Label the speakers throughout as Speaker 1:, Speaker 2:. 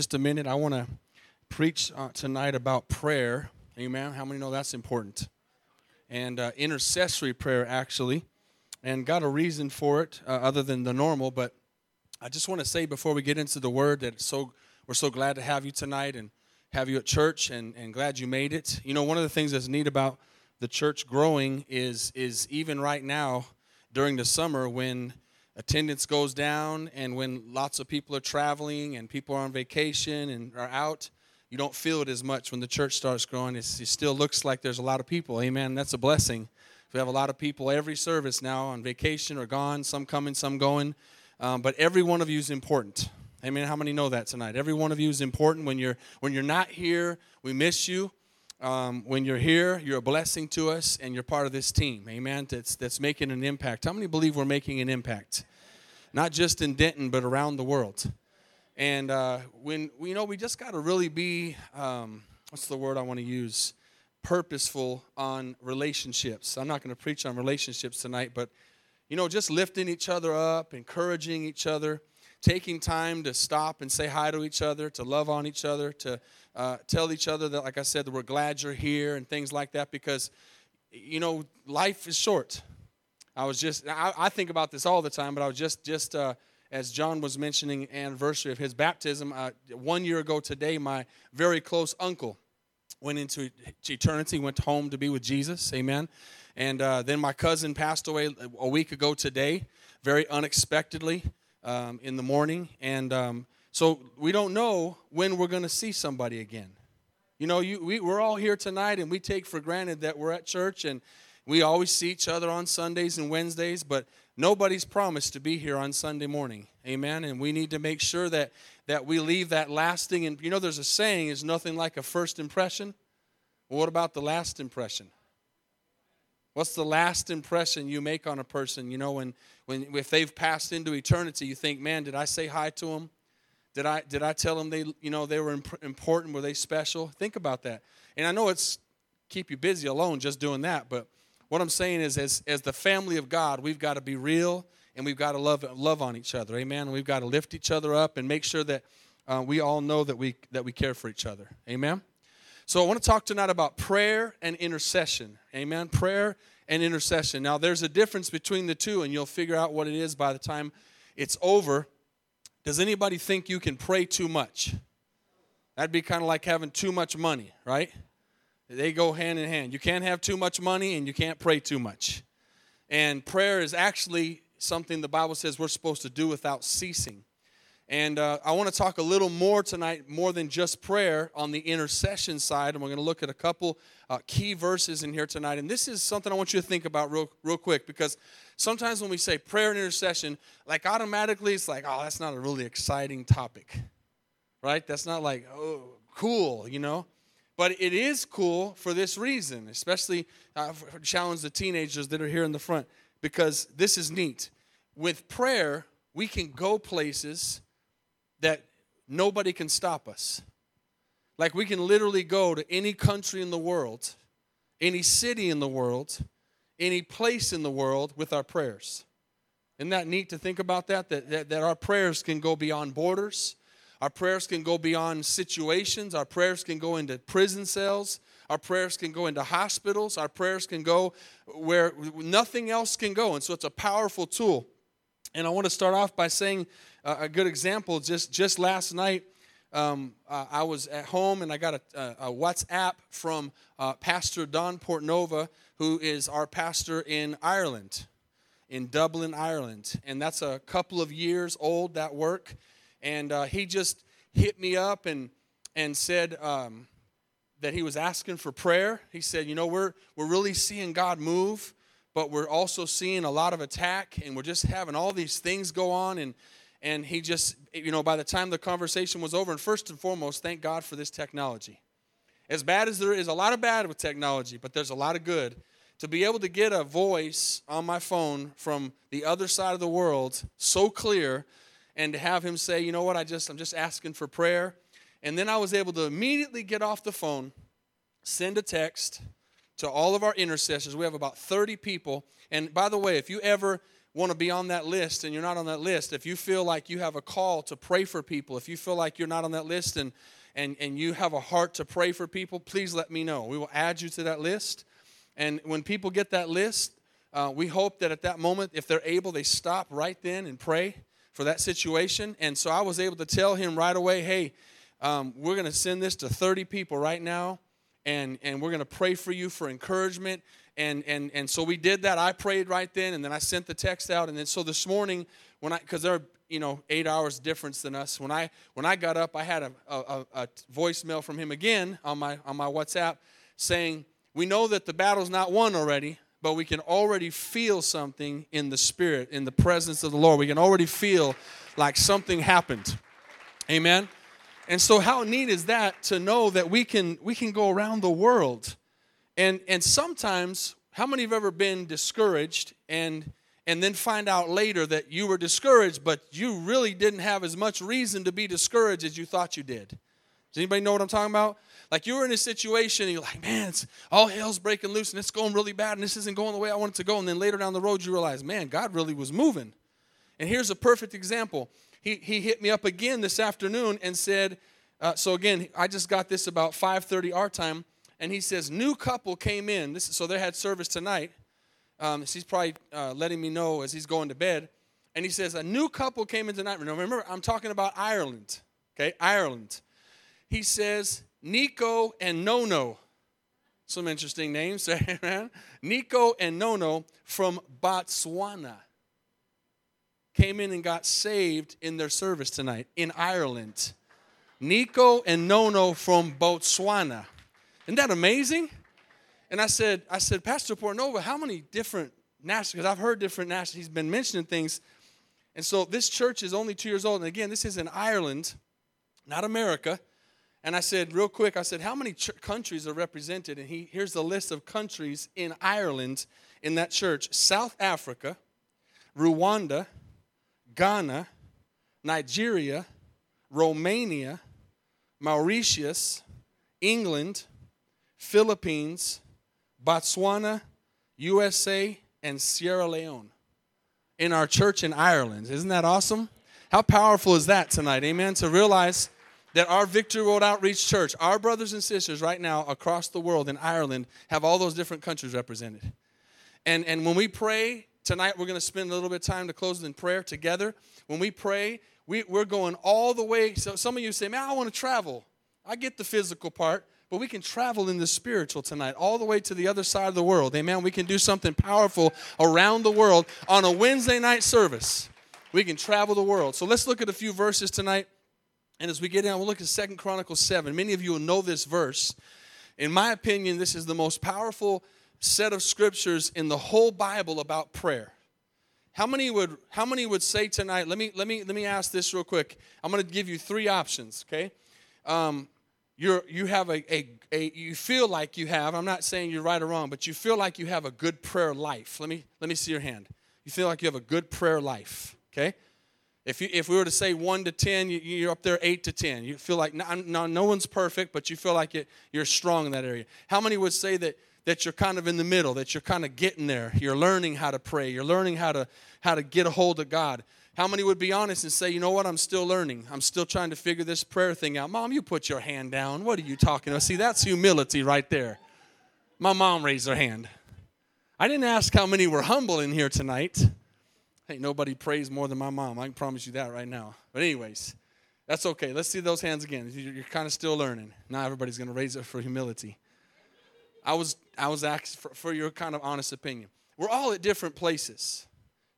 Speaker 1: just a minute. I want to preach uh, tonight about prayer. Amen. How many know that's important? And uh, intercessory prayer, actually. And got a reason for it uh, other than the normal. But I just want to say before we get into the word that so we're so glad to have you tonight and have you at church and, and glad you made it. You know, one of the things that's neat about the church growing is is even right now during the summer when attendance goes down and when lots of people are traveling and people are on vacation and are out you don't feel it as much when the church starts growing. It's, it still looks like there's a lot of people. Amen. That's a blessing. We have a lot of people every service now on vacation or gone some coming some going. Um, but every one of you is important. Amen. How many know that tonight? Every one of you is important when you're when you're not here. We miss you um, when you're here, you're a blessing to us, and you're part of this team. Amen. That's that's making an impact. How many believe we're making an impact? Not just in Denton, but around the world. And uh, when you know, we just got to really be um, what's the word I want to use? Purposeful on relationships. I'm not going to preach on relationships tonight, but you know, just lifting each other up, encouraging each other, taking time to stop and say hi to each other, to love on each other, to uh, tell each other that, like I said, that we're glad you're here and things like that because, you know, life is short. I was just, I, I think about this all the time, but I was just, just uh, as John was mentioning, anniversary of his baptism, uh, one year ago today, my very close uncle went into eternity, went home to be with Jesus. Amen. And uh, then my cousin passed away a week ago today, very unexpectedly um, in the morning. And um, so we don't know when we're going to see somebody again. You know, you, we, we're all here tonight and we take for granted that we're at church and we always see each other on Sundays and Wednesdays, but nobody's promised to be here on Sunday morning. Amen. And we need to make sure that, that we leave that lasting. And you know, there's a saying, is nothing like a first impression. What about the last impression? What's the last impression you make on a person? You know, when, when if they've passed into eternity, you think, man, did I say hi to them? Did I did I tell them they you know they were imp- important? Were they special? Think about that. And I know it's keep you busy alone just doing that, but what I'm saying is as as the family of God, we've got to be real and we've got to love love on each other. Amen. we've got to lift each other up and make sure that uh, we all know that we that we care for each other. Amen. So I want to talk tonight about prayer and intercession. Amen. Prayer and intercession. Now there's a difference between the two, and you'll figure out what it is by the time it's over. Does anybody think you can pray too much? That'd be kind of like having too much money, right? They go hand in hand. You can't have too much money and you can't pray too much. And prayer is actually something the Bible says we're supposed to do without ceasing. And uh, I want to talk a little more tonight, more than just prayer, on the intercession side. And we're going to look at a couple uh, key verses in here tonight. And this is something I want you to think about real, real quick because sometimes when we say prayer and intercession, like automatically it's like, oh, that's not a really exciting topic, right? That's not like, oh, cool, you know? But it is cool for this reason, especially uh, challenge the teenagers that are here in the front, because this is neat. With prayer, we can go places that nobody can stop us. Like we can literally go to any country in the world, any city in the world, any place in the world with our prayers. Isn't that neat to think about that? That, that, that our prayers can go beyond borders. Our prayers can go beyond situations. Our prayers can go into prison cells. Our prayers can go into hospitals. Our prayers can go where nothing else can go. And so it's a powerful tool. And I want to start off by saying a good example. Just, just last night, um, uh, I was at home and I got a, a WhatsApp from uh, Pastor Don Portnova, who is our pastor in Ireland, in Dublin, Ireland. And that's a couple of years old, that work. And uh, he just hit me up and, and said um, that he was asking for prayer. He said, You know, we're, we're really seeing God move, but we're also seeing a lot of attack, and we're just having all these things go on. And, and he just, you know, by the time the conversation was over, and first and foremost, thank God for this technology. As bad as there is a lot of bad with technology, but there's a lot of good to be able to get a voice on my phone from the other side of the world so clear and to have him say, you know what, I just I'm just asking for prayer. And then I was able to immediately get off the phone, send a text to all of our intercessors. We have about 30 people. And by the way, if you ever want to be on that list and you're not on that list, if you feel like you have a call to pray for people, if you feel like you're not on that list and and, and you have a heart to pray for people, please let me know. We will add you to that list. And when people get that list, uh, we hope that at that moment, if they're able, they stop right then and pray for that situation. And so I was able to tell him right away, hey, um, we're going to send this to 30 people right now, and, and we're going to pray for you for encouragement and and and so we did that. I prayed right then and then i sent the text out. And then so this morning when i because they're you know eight hours difference than us. When i when i got up i had a, a, a voicemail from him again on my on my whatsapp saying we know that the battle's not won already but we can already feel something in the spirit in the presence of the lord. We can already feel like something happened. Amen? And so how neat is that to know that we can we can go around the world and and sometimes, how many have ever been discouraged and and then find out later that you were discouraged, but you really didn't have as much reason to be discouraged as you thought you did? Does anybody know what I'm talking about? Like you were in a situation and you're like, man, it's all hell's breaking loose and it's going really bad and this isn't going the way I want it to go. And then later down the road you realize, man, God really was moving. And here's a perfect example. He, he hit me up again this afternoon and said, uh, so again, I just got this about 5:30 our time and he says, new couple came in. This, so they had service tonight. Um, he's probably uh, letting me know as he's going to bed. And he says, a new couple came in tonight. Remember, I'm talking about Ireland. Okay, Ireland. He says, Nico and Nono. Some interesting names man. Nico and Nono from Botswana came in and got saved in their service tonight in Ireland. Nico and Nono from Botswana. Isn't that amazing? And I said, I said, Pastor Portnova, how many different nationals? Because I've heard different nationals. He's been mentioning things. And so this church is only two years old. And again, this is in Ireland, not America. And I said, real quick, I said, how many ch- countries are represented? And he here's the list of countries in Ireland in that church South Africa, Rwanda, Ghana, Nigeria, Romania, Mauritius, England, Philippines, Botswana, USA, and Sierra Leone in our church in Ireland. Isn't that awesome? How powerful is that tonight? Amen. To realize that our Victory World Outreach Church, our brothers and sisters right now across the world in Ireland, have all those different countries represented. And, and when we pray, tonight we're going to spend a little bit of time to close in prayer together. When we pray, we, we're going all the way. So some of you say, man, I want to travel. I get the physical part, but we can travel in the spiritual tonight, all the way to the other side of the world. Amen. We can do something powerful around the world on a Wednesday night service. We can travel the world. So let's look at a few verses tonight. And as we get in, we'll look at Second Chronicles 7. Many of you will know this verse. In my opinion, this is the most powerful set of scriptures in the whole Bible about prayer. How many would how many would say tonight? Let me let me let me ask this real quick. I'm going to give you three options. Okay, um, you're, you have a, a, a, you feel like you have, I'm not saying you're right or wrong, but you feel like you have a good prayer life. Let me, let me see your hand. You feel like you have a good prayer life, okay? If, you, if we were to say 1 to 10, you, are up there 8 to 10. You feel like, no, no, no one's perfect, but you feel like it, you're strong in that area. How many would say that, that you're kind of in the middle, that you're kind of getting there? You're learning how to pray. You're learning how to, how to get a hold of God. How many would be honest and say, you know what, I'm still learning. I'm still trying to figure this prayer thing out. Mom, you put your hand down. What are you talking about? See, that's humility right there. My mom raised her hand. I didn't ask how many were humble in here tonight. Hey, nobody prays more than my mom. I can promise you that right now. But, anyways, that's okay. Let's see those hands again. You're kind of still learning. Now everybody's going to raise it for humility. I was, I was asked for, for your kind of honest opinion. We're all at different places.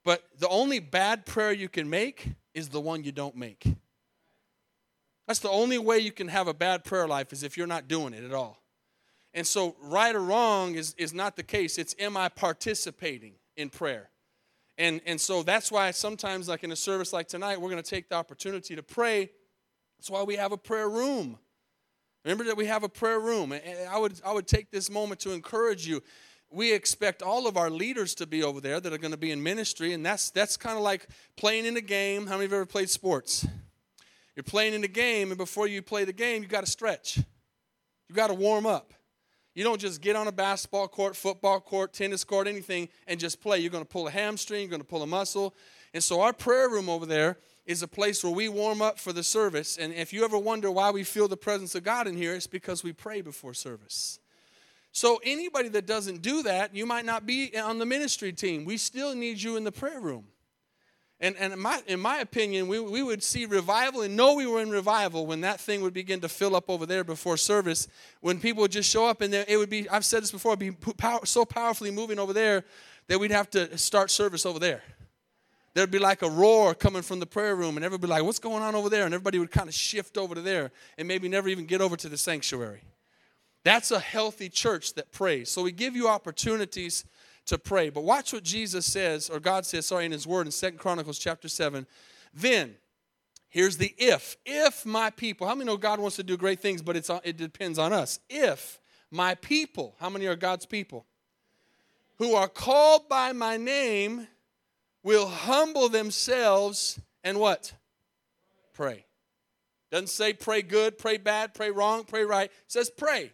Speaker 1: But the only bad prayer you can make is the one you don't make. That's the only way you can have a bad prayer life is if you're not doing it at all. And so, right or wrong is, is not the case. It's am I participating in prayer? And, and so that's why sometimes, like in a service like tonight, we're going to take the opportunity to pray. That's why we have a prayer room. Remember that we have a prayer room. And I would, I would take this moment to encourage you we expect all of our leaders to be over there that are going to be in ministry, and that's that's kind of like playing in a game. How many of you ever played sports? You're playing in a game, and before you play the game, you got to stretch. You got to warm up. You don't just get on a basketball court, football court, tennis court, anything, and just play. You're going to pull a hamstring, you're going to pull a muscle. And so, our prayer room over there is a place where we warm up for the service. And if you ever wonder why we feel the presence of God in here, it's because we pray before service. So, anybody that doesn't do that, you might not be on the ministry team. We still need you in the prayer room. And, and in, my, in my opinion, we, we would see revival and know we were in revival when that thing would begin to fill up over there before service. When people would just show up and it would be, I've said this before, be power, so powerfully moving over there that we'd have to start service over there. There'd be like a roar coming from the prayer room, and everybody would be like, What's going on over there? And everybody would kind of shift over to there and maybe never even get over to the sanctuary. That's a healthy church that prays. So we give you opportunities to pray. But watch what Jesus says, or God says, sorry, in his word in Second Chronicles chapter 7. Then, here's the if. If my people, how many know God wants to do great things, but it's, uh, it depends on us. If my people, how many are God's people? Who are called by my name will humble themselves and what? Pray. Doesn't say pray good, pray bad, pray wrong, pray right. It says pray.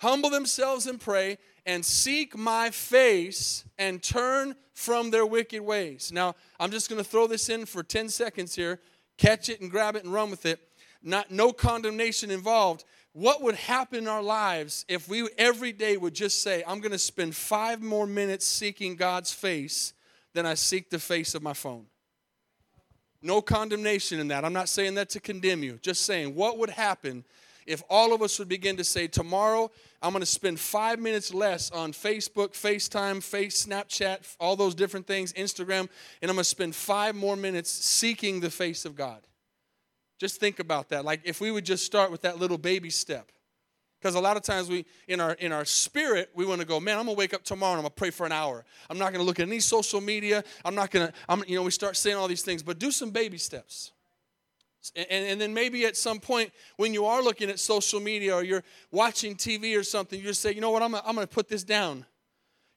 Speaker 1: Humble themselves and pray and seek my face and turn from their wicked ways. Now, I'm just going to throw this in for 10 seconds here. Catch it and grab it and run with it. Not no condemnation involved. What would happen in our lives if we every day would just say, I'm going to spend 5 more minutes seeking God's face than I seek the face of my phone? No condemnation in that. I'm not saying that to condemn you. Just saying, what would happen if all of us would begin to say, Tomorrow, I'm going to spend five minutes less on Facebook, FaceTime, Face, Snapchat, all those different things, Instagram, and I'm going to spend five more minutes seeking the face of God. Just think about that. Like if we would just start with that little baby step. Because a lot of times we in our in our spirit, we want to go, man, I'm gonna wake up tomorrow and I'm gonna pray for an hour. I'm not gonna look at any social media. I'm not gonna, I'm you know, we start saying all these things, but do some baby steps. And, and then maybe at some point when you are looking at social media or you're watching TV or something, you just say, you know what, I'm, I'm going to put this down.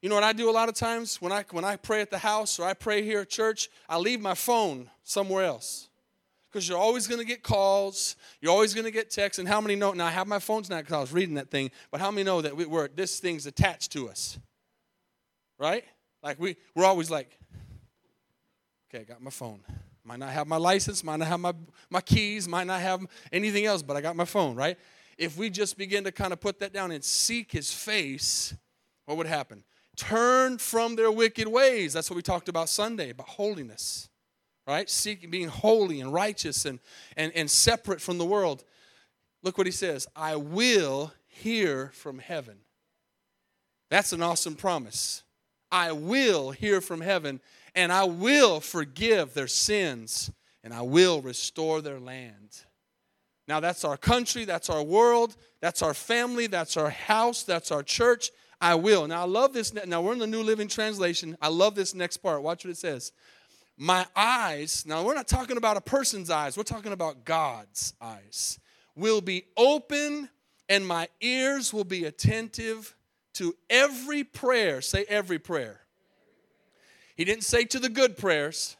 Speaker 1: You know what I do a lot of times when I, when I pray at the house or I pray here at church, I leave my phone somewhere else. Because you're always going to get calls, you're always going to get texts. And how many know? Now, I have my phones now because I was reading that thing, but how many know that we, we're, this thing's attached to us? Right? Like we, we're always like, okay, I got my phone. Might not have my license, might not have my, my keys, might not have anything else, but I got my phone, right? If we just begin to kind of put that down and seek his face, what would happen? Turn from their wicked ways. That's what we talked about Sunday, about holiness, right? Seeking being holy and righteous and, and, and separate from the world. Look what he says I will hear from heaven. That's an awesome promise. I will hear from heaven and I will forgive their sins, and I will restore their land. Now, that's our country, that's our world, that's our family, that's our house, that's our church. I will. Now, I love this. Now, we're in the New Living Translation. I love this next part. Watch what it says. My eyes, now we're not talking about a person's eyes, we're talking about God's eyes, will be open and my ears will be attentive to every prayer. Say every prayer he didn't say to the good prayers,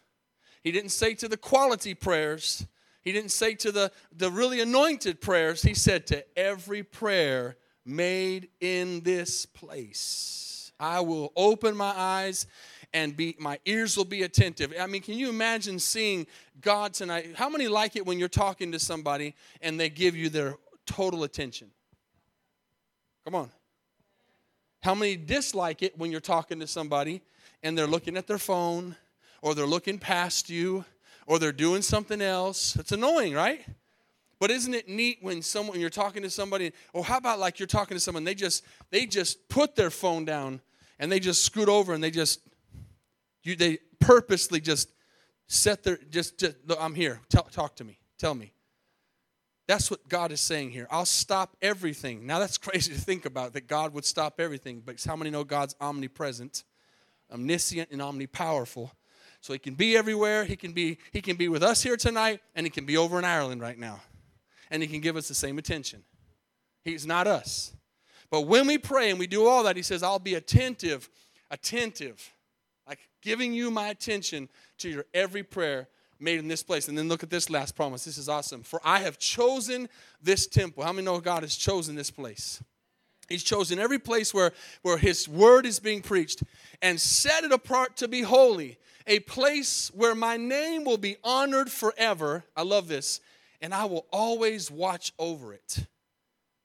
Speaker 1: he didn't say to the quality prayers, he didn't say to the, the really anointed prayers. He said to every prayer made in this place. I will open my eyes and be my ears will be attentive. I mean, can you imagine seeing God tonight? How many like it when you're talking to somebody and they give you their total attention? Come on. How many dislike it when you're talking to somebody and they're looking at their phone or they're looking past you or they're doing something else. It's annoying, right? But isn't it neat when someone you're talking to somebody, or how about like you're talking to someone, they just they just put their phone down and they just scoot over and they just you they purposely just set their just, just I'm here. Talk to me. Tell me. That's what God is saying here. I'll stop everything. Now that's crazy to think about that God would stop everything, but how many know God's omnipresent? Omniscient and omnipowerful. So he can be everywhere. He can be, he can be with us here tonight, and he can be over in Ireland right now. And he can give us the same attention. He's not us. But when we pray and we do all that, he says, I'll be attentive, attentive, like giving you my attention to your every prayer made in this place. And then look at this last promise. This is awesome. For I have chosen this temple. How many know God has chosen this place? He's chosen every place where, where his word is being preached and set it apart to be holy, a place where my name will be honored forever. I love this. And I will always watch over it,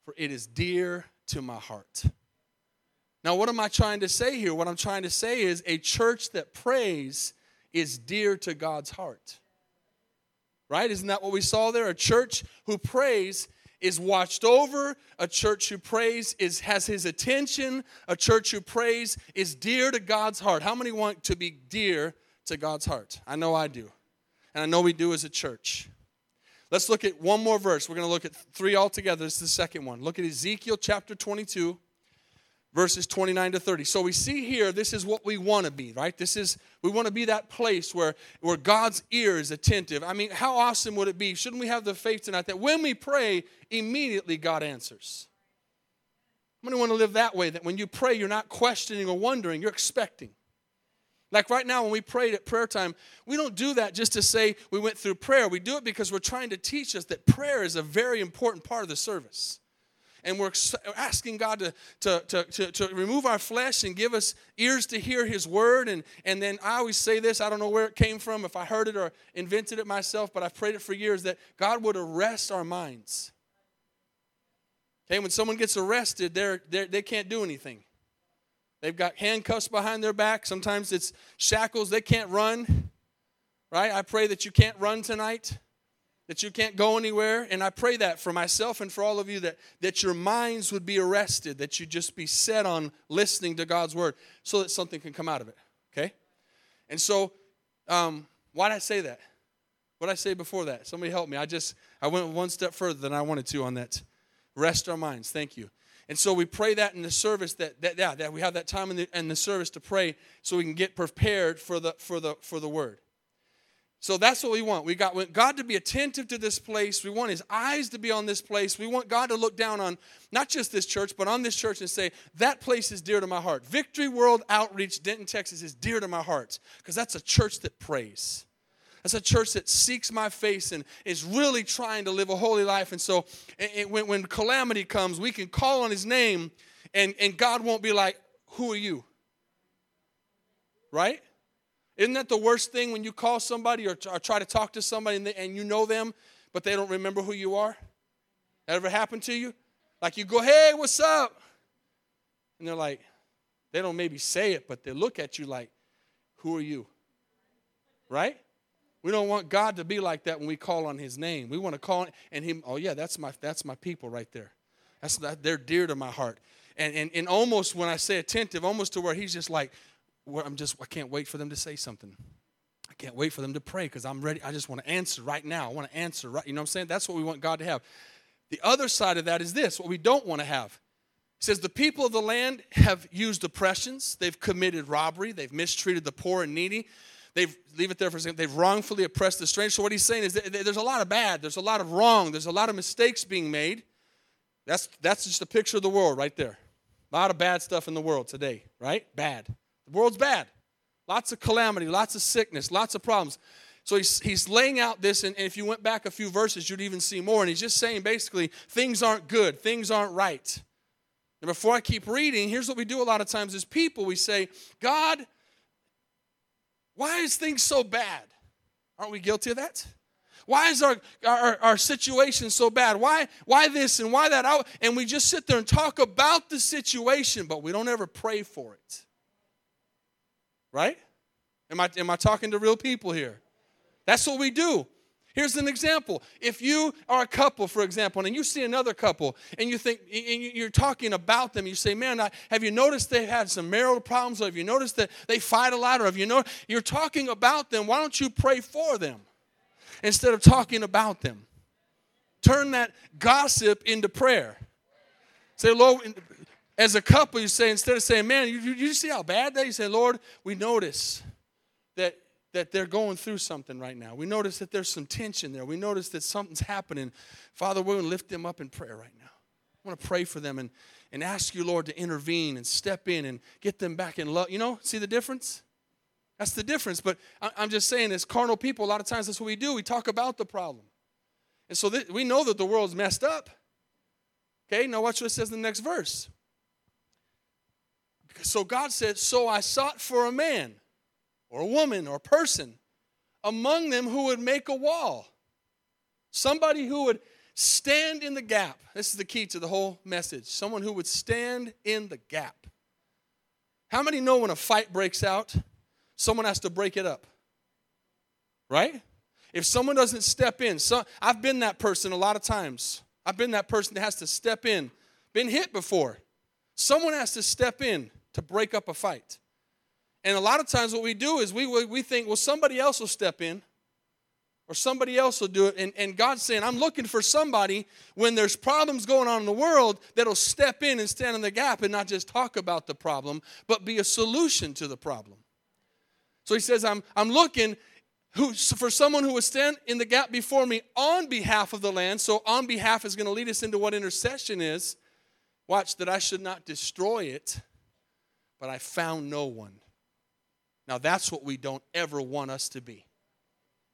Speaker 1: for it is dear to my heart. Now, what am I trying to say here? What I'm trying to say is a church that prays is dear to God's heart. Right? Isn't that what we saw there? A church who prays is watched over. A church who prays is has his attention. A church who prays is dear to God's heart. How many want to be dear to God's heart? I know I do. And I know we do as a church. Let's look at one more verse. We're going to look at three altogether. This is the second one. Look at Ezekiel chapter 22 verses 29 to 30. So we see here, this is what we want to be, right? This is, we want to be that place where, where God's ear is attentive. I mean, how awesome would it be? Shouldn't we have the faith tonight that when we pray, immediately God answers? I'm going to want to live that way, that when you pray, you're not questioning or wondering, you're expecting. Like right now, when we prayed at prayer time, we don't do that just to say we went through prayer. We do it because we're trying to teach us that prayer is a very important part of the service and we're asking God to, to, to, to, remove our flesh and give us ears to hear His word. And, and then I always say this I don't know where it came from, if I heard it or invented it myself, but I've prayed it for years that God would arrest our minds. Okay, when someone gets arrested, they're, they're, they can't do anything. They've got handcuffs behind their back. Sometimes it's shackles. They can't run. Right? I pray that you can't run tonight that you can't go anywhere. And I pray that for myself and for all of you that, that your minds would be arrested, that you just be set on listening to God's word so that something can come out of it. Okay? And so, um, why did I say that? What did I say before that? Somebody help me. I just, I went one step further than I wanted to on that. Rest our minds. Thank you. And so we pray that in the service that, that yeah, that we have that time in the, in the service to pray so we can get prepared for the, for the, for the word. So that's what we want. We got God to be attentive to this place. We want his eyes to be on this place. We want God to look down on not just this church, but on this church and say, that place is dear to my heart. Victory World Outreach, Denton, Texas is dear to my heart because that's a church that prays. That's a church that seeks my face and is really trying to live a holy life. And so when, when calamity comes, we can call on his name and, and God won't be like, Who are you? Right? Isn't that the worst thing when you call somebody or, or try to talk to somebody and, they, and you know them, but they don't remember who you are? That ever happened to you? Like you go, hey, what's up? And they're like, they don't maybe say it, but they look at you like, who are you? Right? We don't want God to be like that when we call on His name. We want to call and Him. Oh yeah, that's my that's my people right there. That's they're dear to my heart. And and and almost when I say attentive, almost to where He's just like, I'm just, I can't wait for them to say something. I can't wait for them to pray because I'm ready. I just want to answer right now. I want to answer right. You know what I'm saying? That's what we want God to have. The other side of that is this what we don't want to have. It says, The people of the land have used oppressions, they've committed robbery, they've mistreated the poor and needy. They've, leave it there for a second, they've wrongfully oppressed the stranger. So, what he's saying is there's a lot of bad, there's a lot of wrong, there's a lot of mistakes being made. That's, that's just a picture of the world right there. A lot of bad stuff in the world today, right? Bad. The world's bad. Lots of calamity, lots of sickness, lots of problems. So he's, he's laying out this, and if you went back a few verses, you'd even see more. And he's just saying basically, things aren't good, things aren't right. And before I keep reading, here's what we do a lot of times as people we say, God, why is things so bad? Aren't we guilty of that? Why is our, our, our situation so bad? Why, why this and why that? And we just sit there and talk about the situation, but we don't ever pray for it. Right? Am I, am I talking to real people here? That's what we do. Here's an example. If you are a couple, for example, and you see another couple and you think, and you're talking about them, you say, Man, have you noticed they've had some marital problems? Or have you noticed that they fight a lot? Or have you know you're talking about them? Why don't you pray for them instead of talking about them? Turn that gossip into prayer. Say, Lord, as a couple, you say, instead of saying, man, you, you see how bad that? You say, Lord, we notice that, that they're going through something right now. We notice that there's some tension there. We notice that something's happening. Father, we're going to lift them up in prayer right now. I want to pray for them and, and ask you, Lord, to intervene and step in and get them back in love. You know, see the difference? That's the difference. But I'm just saying, as carnal people, a lot of times that's what we do. We talk about the problem. And so th- we know that the world's messed up. Okay, now watch what it says in the next verse. So God said, So I sought for a man or a woman or a person among them who would make a wall. Somebody who would stand in the gap. This is the key to the whole message. Someone who would stand in the gap. How many know when a fight breaks out, someone has to break it up? Right? If someone doesn't step in, so, I've been that person a lot of times. I've been that person that has to step in. Been hit before. Someone has to step in to break up a fight. And a lot of times, what we do is we, we think, well, somebody else will step in or somebody else will do it. And, and God's saying, I'm looking for somebody when there's problems going on in the world that'll step in and stand in the gap and not just talk about the problem, but be a solution to the problem. So he says, I'm, I'm looking who, for someone who will stand in the gap before me on behalf of the land. So, on behalf is going to lead us into what intercession is. Watch, that I should not destroy it, but I found no one. Now, that's what we don't ever want us to be.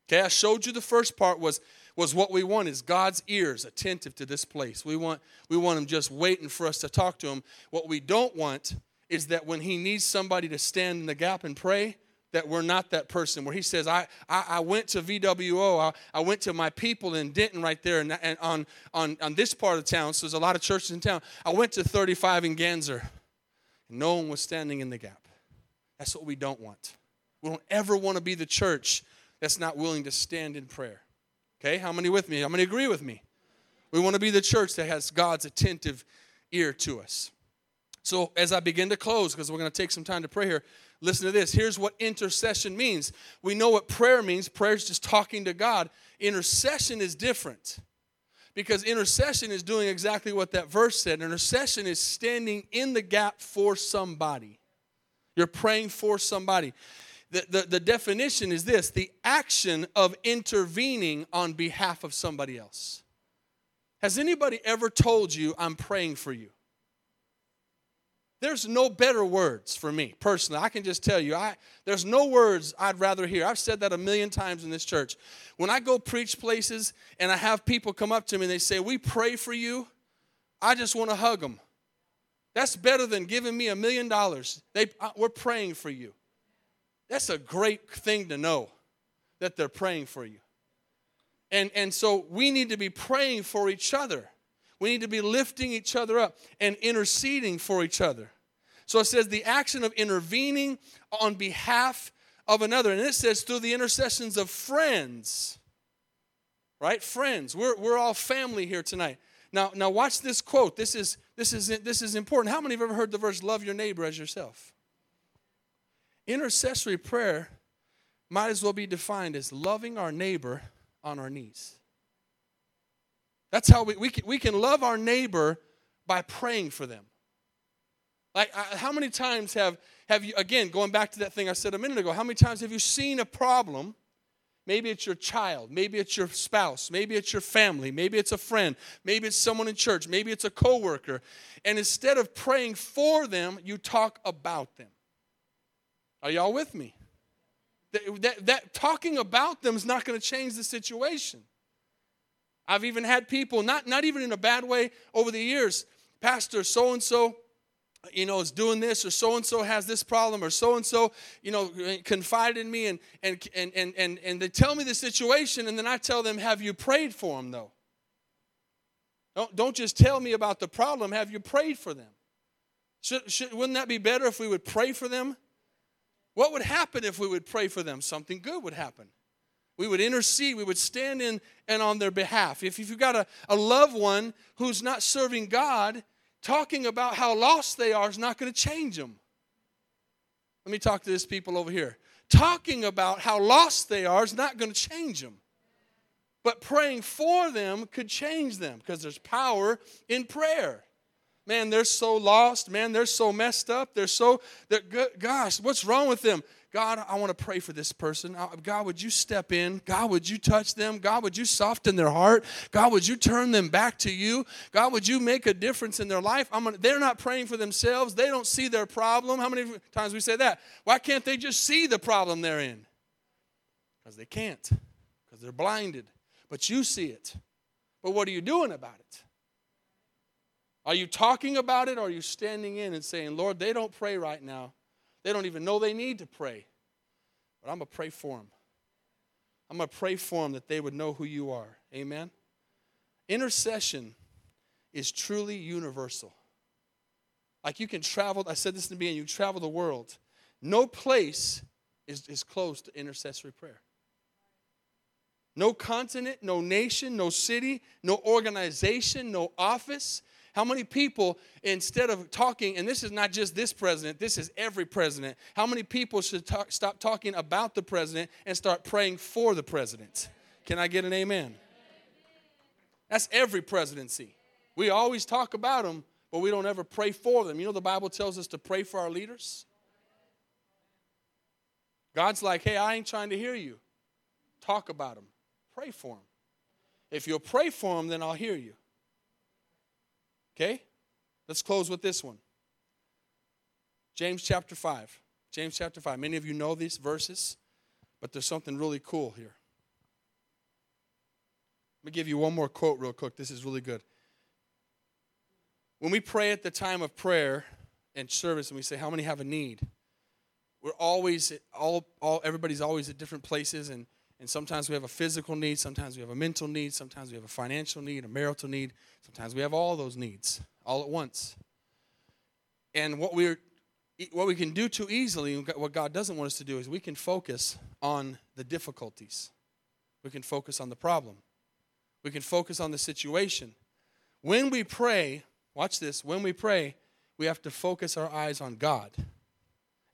Speaker 1: Okay, I showed you the first part was, was what we want is God's ears attentive to this place. We want, we want him just waiting for us to talk to him. What we don't want is that when he needs somebody to stand in the gap and pray, that we're not that person where he says i, I, I went to vwo I, I, went to my people in denton right there and, and on, on, on this part of town so there's a lot of churches in town i went to 35 in ganser and no one was standing in the gap that's what we don't want we don't ever want to be the church that's not willing to stand in prayer okay how many with me how many agree with me we want to be the church that has god's attentive ear to us so as i begin to close because we're going to take some time to pray here Listen to this. Here's what intercession means. We know what prayer means. Prayer is just talking to God. Intercession is different because intercession is doing exactly what that verse said. Intercession is standing in the gap for somebody. You're praying for somebody. The, the, the definition is this the action of intervening on behalf of somebody else. Has anybody ever told you, I'm praying for you? There's no better words for me personally. I can just tell you, I, there's no words I'd rather hear. I've said that a million times in this church. When I go preach places and I have people come up to me and they say, We pray for you, I just want to hug them. That's better than giving me a million dollars. They, uh, we're praying for you. That's a great thing to know that they're praying for you. And, and so we need to be praying for each other. We need to be lifting each other up and interceding for each other. So it says the action of intervening on behalf of another. And it says through the intercessions of friends. Right? Friends. We're, we're all family here tonight. Now, now watch this quote. This is, this, is, this is important. How many have ever heard the verse, love your neighbor as yourself? Intercessory prayer might as well be defined as loving our neighbor on our knees. That's how we, we, can, we can love our neighbor by praying for them. Like, how many times have, have you, again, going back to that thing I said a minute ago, how many times have you seen a problem? Maybe it's your child, maybe it's your spouse, maybe it's your family, maybe it's a friend, maybe it's someone in church, maybe it's a coworker. And instead of praying for them, you talk about them. Are y'all with me? That, that, that talking about them is not going to change the situation. I've even had people, not, not even in a bad way over the years, Pastor so and so, you know, is doing this, or so and so has this problem, or so and so, you know, confided in me, and, and, and, and, and, they tell me the situation, and then I tell them, Have you prayed for them, though? Don't, don't just tell me about the problem, have you prayed for them? Should, should, wouldn't that be better if we would pray for them? What would happen if we would pray for them? Something good would happen. We would intercede. We would stand in and on their behalf. If, if you've got a, a loved one who's not serving God, talking about how lost they are is not going to change them. Let me talk to this people over here. Talking about how lost they are is not going to change them. But praying for them could change them because there's power in prayer. Man, they're so lost. Man, they're so messed up. They're so, they're, gosh, what's wrong with them? God, I want to pray for this person. God, would you step in? God, would you touch them? God, would you soften their heart? God, would you turn them back to you? God, would you make a difference in their life? Gonna, they're not praying for themselves. They don't see their problem. How many times we say that? Why can't they just see the problem they're in? Because they can't, because they're blinded. But you see it. But what are you doing about it? Are you talking about it or are you standing in and saying, Lord, they don't pray right now? They don't even know they need to pray. But I'm going to pray for them. I'm going to pray for them that they would know who you are. Amen? Intercession is truly universal. Like you can travel, I said this in the beginning, you travel the world. No place is, is close to intercessory prayer. No continent, no nation, no city, no organization, no office. How many people, instead of talking, and this is not just this president, this is every president, how many people should talk, stop talking about the president and start praying for the president? Can I get an amen? That's every presidency. We always talk about them, but we don't ever pray for them. You know, the Bible tells us to pray for our leaders. God's like, hey, I ain't trying to hear you. Talk about them, pray for them. If you'll pray for them, then I'll hear you. Okay? Let's close with this one. James chapter 5. James chapter 5. Many of you know these verses, but there's something really cool here. Let me give you one more quote, real quick. This is really good. When we pray at the time of prayer and service and we say, How many have a need? We're always, all, all, everybody's always at different places, and, and sometimes we have a physical need, sometimes we have a mental need, sometimes we have a financial need, a marital need, sometimes we have all those needs all at once. And what we're what we can do too easily, what God doesn't want us to do, is we can focus on the difficulties. We can focus on the problem. We can focus on the situation. When we pray, watch this, when we pray, we have to focus our eyes on God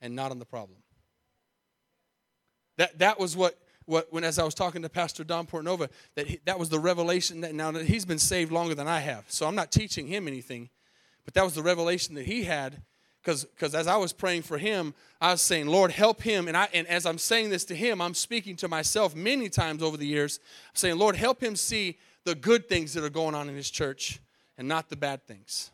Speaker 1: and not on the problem. That, that was what, what, when as I was talking to Pastor Don Portnova, that he, that was the revelation that now that he's been saved longer than I have. So I'm not teaching him anything, but that was the revelation that he had because as I was praying for him, I was saying, Lord, help him. And, I, and as I'm saying this to him, I'm speaking to myself many times over the years. Saying, Lord, help him see the good things that are going on in his church and not the bad things.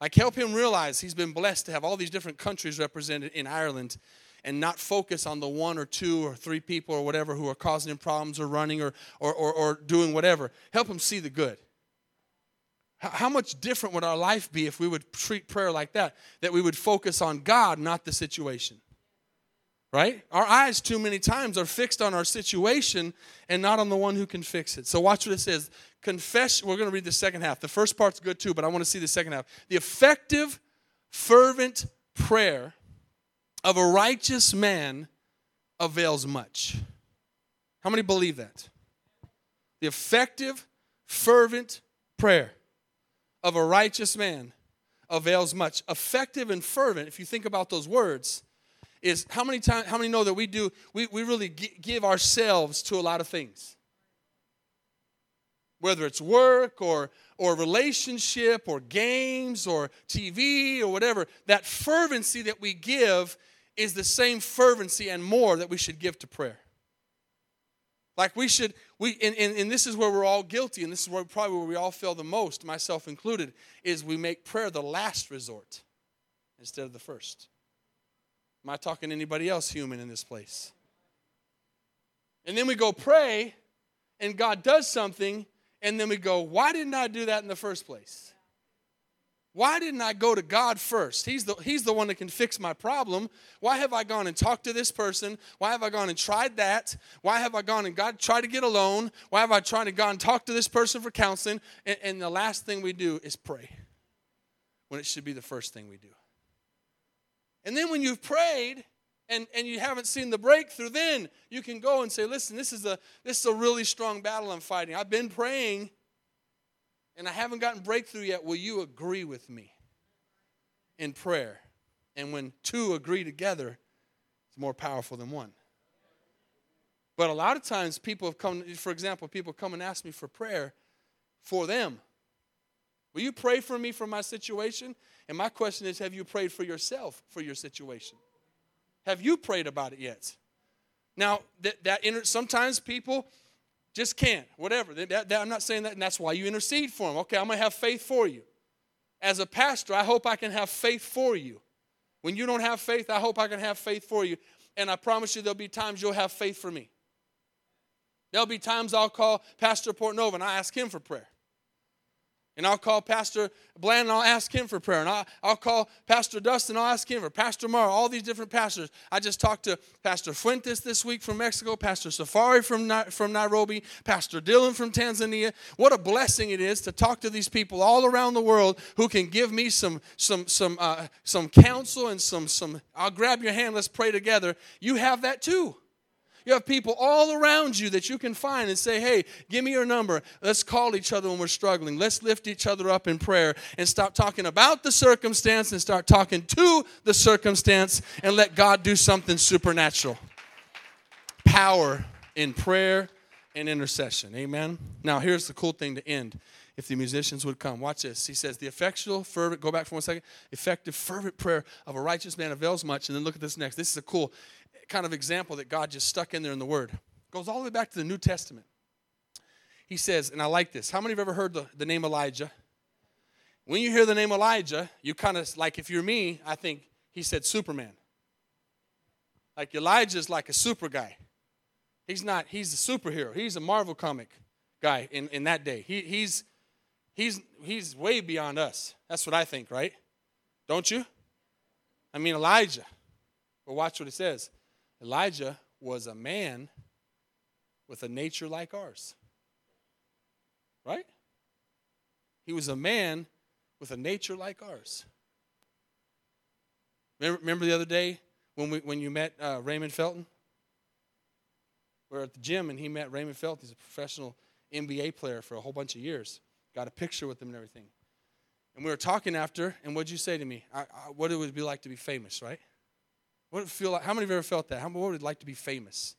Speaker 1: Like, help him realize he's been blessed to have all these different countries represented in Ireland and not focus on the one or two or three people or whatever who are causing him problems or running or, or, or, or doing whatever. Help him see the good. How much different would our life be if we would treat prayer like that? That we would focus on God, not the situation. Right? Our eyes, too many times, are fixed on our situation and not on the one who can fix it. So, watch what it says confess, we're going to read the second half. The first part's good too, but I want to see the second half. The effective, fervent prayer of a righteous man avails much. How many believe that? The effective, fervent prayer of a righteous man avails much. Effective and fervent, if you think about those words, is how many times how many know that we do we, we really give ourselves to a lot of things whether it's work or, or relationship or games or TV or whatever, that fervency that we give is the same fervency and more that we should give to prayer. Like we should, we and, and, and this is where we're all guilty, and this is where probably where we all fail the most, myself included, is we make prayer the last resort instead of the first. Am I talking to anybody else human in this place? And then we go pray, and God does something, and then we go, why didn't I do that in the first place? Why didn't I go to God first? He's the, he's the one that can fix my problem. Why have I gone and talked to this person? Why have I gone and tried that? Why have I gone and God tried to get a loan? Why have I tried to go and talk to this person for counseling? And, and the last thing we do is pray when it should be the first thing we do. And then when you've prayed, and, and you haven't seen the breakthrough, then you can go and say, listen, this is a this is a really strong battle I'm fighting. I've been praying and I haven't gotten breakthrough yet. Will you agree with me in prayer? And when two agree together, it's more powerful than one. But a lot of times people have come, for example, people come and ask me for prayer for them. Will you pray for me for my situation? And my question is, have you prayed for yourself for your situation? Have you prayed about it yet? Now, that, that inter- sometimes people just can't, whatever. That, that, I'm not saying that, and that's why you intercede for them. Okay, I'm going to have faith for you. As a pastor, I hope I can have faith for you. When you don't have faith, I hope I can have faith for you. And I promise you, there'll be times you'll have faith for me. There'll be times I'll call Pastor Portnova and I ask him for prayer. And I'll call Pastor Bland and I'll ask him for prayer. And I'll, I'll call Pastor Dustin, I'll ask him for Pastor Mara, all these different pastors. I just talked to Pastor Fuentes this week from Mexico, Pastor Safari from, from Nairobi, Pastor Dylan from Tanzania. What a blessing it is to talk to these people all around the world who can give me some, some, some, uh, some counsel and some, some, I'll grab your hand, let's pray together. You have that too. You have people all around you that you can find and say, hey, give me your number. Let's call each other when we're struggling. Let's lift each other up in prayer and stop talking about the circumstance and start talking to the circumstance and let God do something supernatural. Power in prayer and intercession. Amen. Now, here's the cool thing to end. If the musicians would come, watch this. He says, The effectual, fervent, go back for one second. Effective, fervent prayer of a righteous man avails much. And then look at this next. This is a cool kind of example that God just stuck in there in the Word. goes all the way back to the New Testament. He says, and I like this. How many have ever heard the, the name Elijah? When you hear the name Elijah, you kind of like, if you're me, I think he said Superman. Like Elijah's like a super guy. He's not, he's a superhero. He's a Marvel comic guy in, in that day. He, he's, he's, he's way beyond us. That's what I think, right? Don't you? I mean, Elijah. But watch what it says. Elijah was a man with a nature like ours. Right? He was a man with a nature like ours. Remember, remember the other day when, we, when you met uh, Raymond Felton? We were at the gym and he met Raymond Felton. He's a professional NBA player for a whole bunch of years. Got a picture with him and everything. And we were talking after, and what'd you say to me? I, I, what it would be like to be famous, right? Feel like? How many of you ever felt that? How, what would it like to be famous?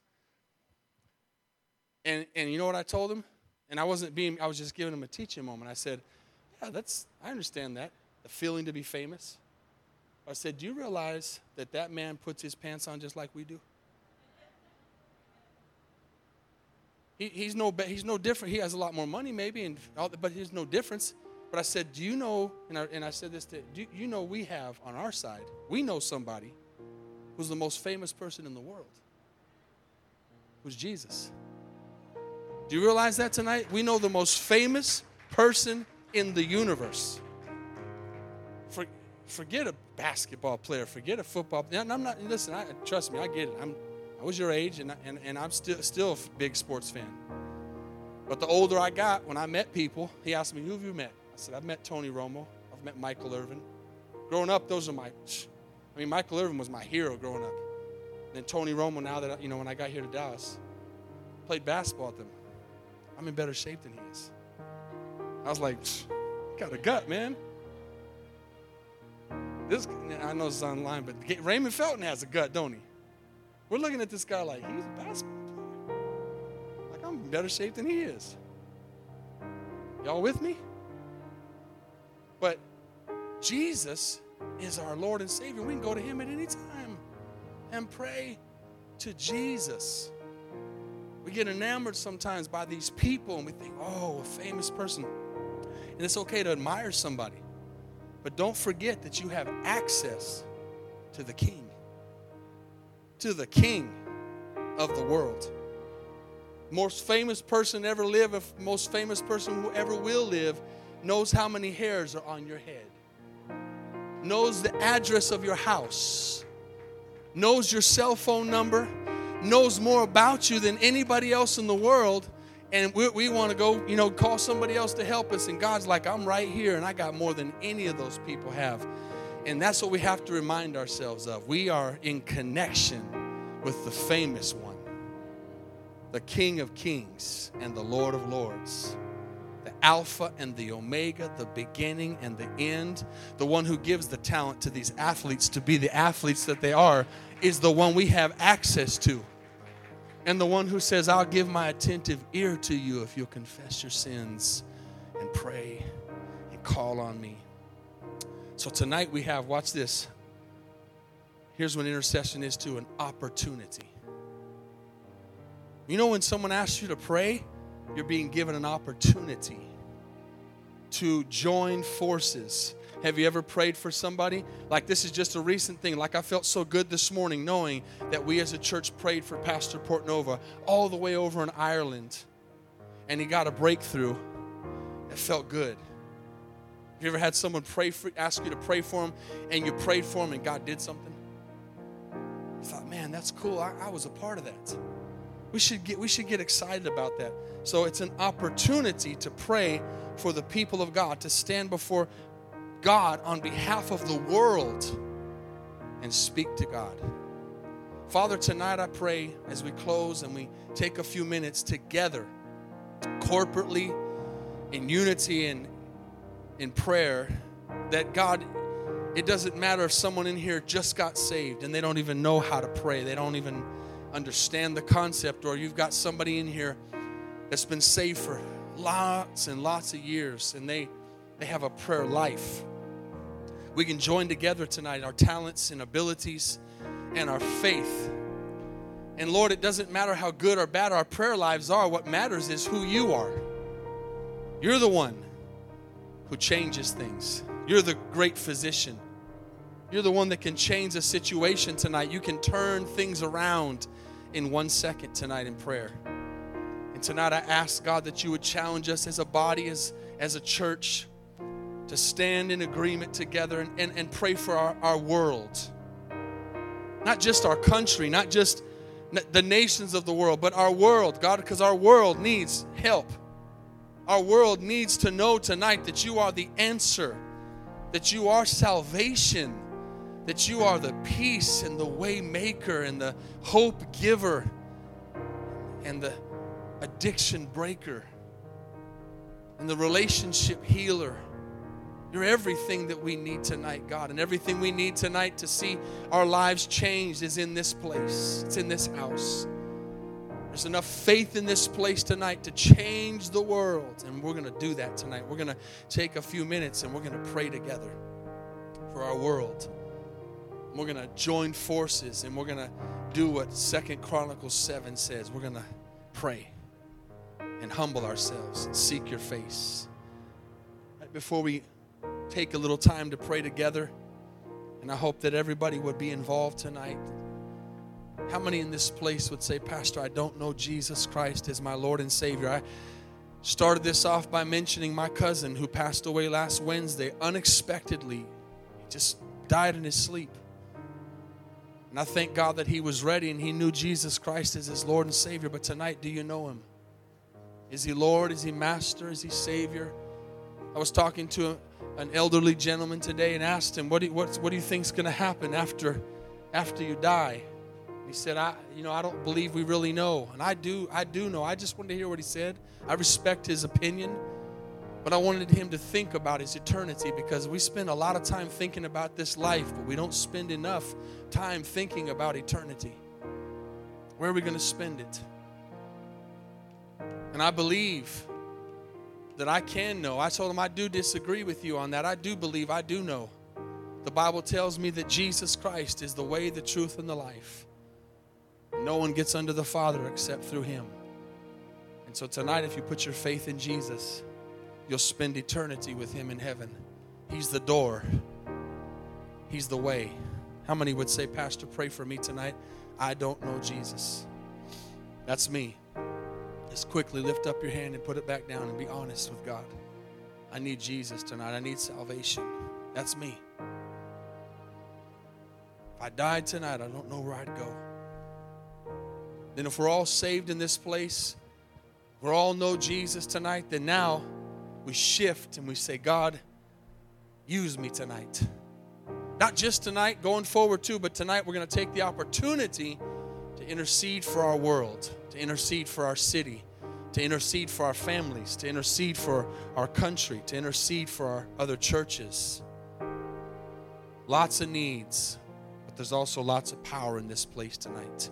Speaker 1: And, and you know what I told him? And I wasn't being, I was just giving him a teaching moment. I said, Yeah, that's, I understand that, the feeling to be famous. I said, Do you realize that that man puts his pants on just like we do? He, he's, no, he's no different. He has a lot more money, maybe, and all, but there's no difference. But I said, Do you know, and I, and I said this to do you know we have on our side, we know somebody who's the most famous person in the world? Who's Jesus? Do you realize that tonight? We know the most famous person in the universe. For, forget a basketball player, forget a football player. I'm not, listen, I, trust me, I get it. I'm, I was your age, and, and, and I'm still, still a big sports fan. But the older I got, when I met people, he asked me, Who have you met? I said, I've met Tony Romo, I've met Michael Irvin. Growing up, those are my I mean, Michael Irvin was my hero growing up. And then Tony Romo, now that, you know, when I got here to Dallas, played basketball with them. I'm in better shape than he is. I was like, got a gut, man. This, I know it's online, but Raymond Felton has a gut, don't he? We're looking at this guy like he's a basketball player. Like I'm in better shape than he is. Y'all with me? But Jesus is our Lord and Savior. We can go to Him at any time and pray to Jesus. We get enamored sometimes by these people and we think, oh, a famous person. And it's okay to admire somebody. But don't forget that you have access to the King, to the King of the world. Most famous person ever live, most famous person who ever will live, knows how many hairs are on your head knows the address of your house, knows your cell phone number, knows more about you than anybody else in the world. And we, we want to go, you know, call somebody else to help us. And God's like, I'm right here, and I got more than any of those people have. And that's what we have to remind ourselves of. We are in connection with the famous one, the King of Kings and the Lord of Lords Alpha and the Omega, the beginning and the end, the one who gives the talent to these athletes to be the athletes that they are, is the one we have access to. And the one who says, I'll give my attentive ear to you if you'll confess your sins and pray and call on me. So tonight we have, watch this. Here's what intercession is to an opportunity. You know, when someone asks you to pray, you're being given an opportunity to join forces. Have you ever prayed for somebody? Like this is just a recent thing. Like I felt so good this morning knowing that we as a church prayed for Pastor Portnova all the way over in Ireland. And he got a breakthrough. It felt good. Have you ever had someone pray for, ask you to pray for him, and you prayed for him, and God did something? I thought, man, that's cool. I, I was a part of that. We should get we should get excited about that. So it's an opportunity to pray for the people of God, to stand before God on behalf of the world and speak to God. Father, tonight I pray as we close and we take a few minutes together, corporately, in unity and in prayer, that God, it doesn't matter if someone in here just got saved and they don't even know how to pray, they don't even understand the concept, or you've got somebody in here that's been saved for lots and lots of years and they, they have a prayer life. We can join together tonight, our talents and abilities and our faith. And Lord, it doesn't matter how good or bad our prayer lives are, what matters is who you are. You're the one who changes things, you're the great physician. You're the one that can change a situation tonight. You can turn things around in one second tonight in prayer. And tonight I ask God that you would challenge us as a body, as, as a church, to stand in agreement together and, and, and pray for our, our world not just our country, not just the nations of the world, but our world, God, because our world needs help. Our world needs to know tonight that you are the answer, that you are salvation, that you are the peace and the way maker and the hope giver and the addiction breaker and the relationship healer. You're everything that we need tonight, God. And everything we need tonight to see our lives changed is in this place, it's in this house. There's enough faith in this place tonight to change the world. And we're going to do that tonight. We're going to take a few minutes and we're going to pray together for our world. We're going to join forces and we're going to do what Second Chronicles 7 says. We're going to pray and humble ourselves and seek your face. Right before we take a little time to pray together. And I hope that everybody would be involved tonight. How many in this place would say, Pastor, I don't know Jesus Christ as my Lord and Savior? I started this off by mentioning my cousin who passed away last Wednesday unexpectedly. He just died in his sleep. And I thank God that he was ready and he knew Jesus Christ as his Lord and Savior. But tonight, do you know him? Is he Lord? Is he Master? Is he Savior? I was talking to an elderly gentleman today and asked him, "What do you, what, do you going to happen after after you die?" he said, "I, you know, I don't believe we really know." And I do, I do know. I just wanted to hear what he said. I respect his opinion, but I wanted him to think about his eternity because we spend a lot of time thinking about this life, but we don't spend enough time thinking about eternity. Where are we going to spend it? And I believe that I can know. I told him I do disagree with you on that. I do believe, I do know. The Bible tells me that Jesus Christ is the way, the truth, and the life. No one gets under the Father except through Him. And so tonight, if you put your faith in Jesus, you'll spend eternity with Him in heaven. He's the door, He's the way. How many would say, Pastor, pray for me tonight? I don't know Jesus. That's me. Just quickly lift up your hand and put it back down and be honest with God. I need Jesus tonight. I need salvation. That's me. If I died tonight, I don't know where I'd go. Then, if we're all saved in this place, we all know Jesus tonight, then now we shift and we say, God, use me tonight. Not just tonight, going forward too, but tonight we're going to take the opportunity to intercede for our world, to intercede for our city, to intercede for our families, to intercede for our country, to intercede for our other churches. Lots of needs, but there's also lots of power in this place tonight.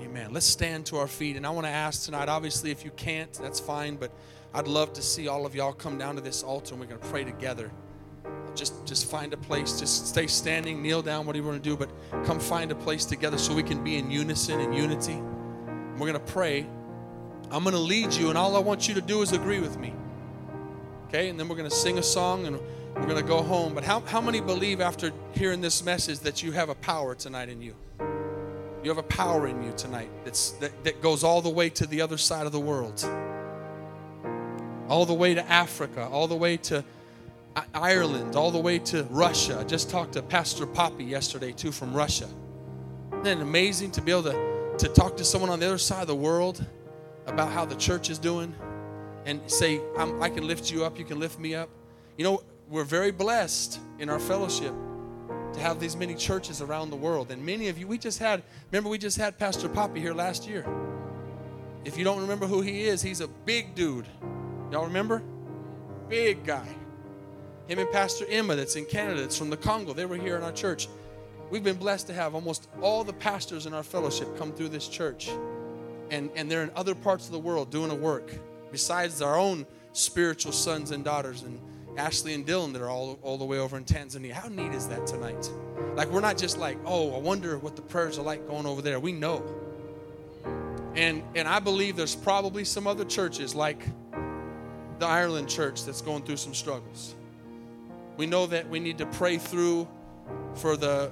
Speaker 1: Amen. Let's stand to our feet. And I want to ask tonight, obviously, if you can't, that's fine, but I'd love to see all of y'all come down to this altar and we're going to pray together. Just, just find a place. Just stay standing, kneel down, whatever you want to do, but come find a place together so we can be in unison and unity. We're going to pray. I'm going to lead you, and all I want you to do is agree with me. Okay? And then we're going to sing a song and we're going to go home. But how, how many believe after hearing this message that you have a power tonight in you? You have a power in you tonight that's, that, that goes all the way to the other side of the world, all the way to Africa, all the way to Ireland, all the way to Russia. I just talked to Pastor Poppy yesterday, too, from Russia. Isn't it amazing to be able to, to talk to someone on the other side of the world about how the church is doing and say, i can lift you up, you can lift me up? You know, we're very blessed in our fellowship to have these many churches around the world. And many of you, we just had, remember, we just had Pastor Poppy here last year. If you don't remember who he is, he's a big dude. Y'all remember? Big guy. Him and Pastor Emma, that's in Canada, that's from the Congo, they were here in our church. We've been blessed to have almost all the pastors in our fellowship come through this church. And, and they're in other parts of the world doing a work besides our own spiritual sons and daughters and Ashley and Dylan that are all, all the way over in Tanzania. How neat is that tonight? Like, we're not just like, oh, I wonder what the prayers are like going over there. We know. And, and I believe there's probably some other churches like the Ireland church that's going through some struggles. We know that we need to pray through for the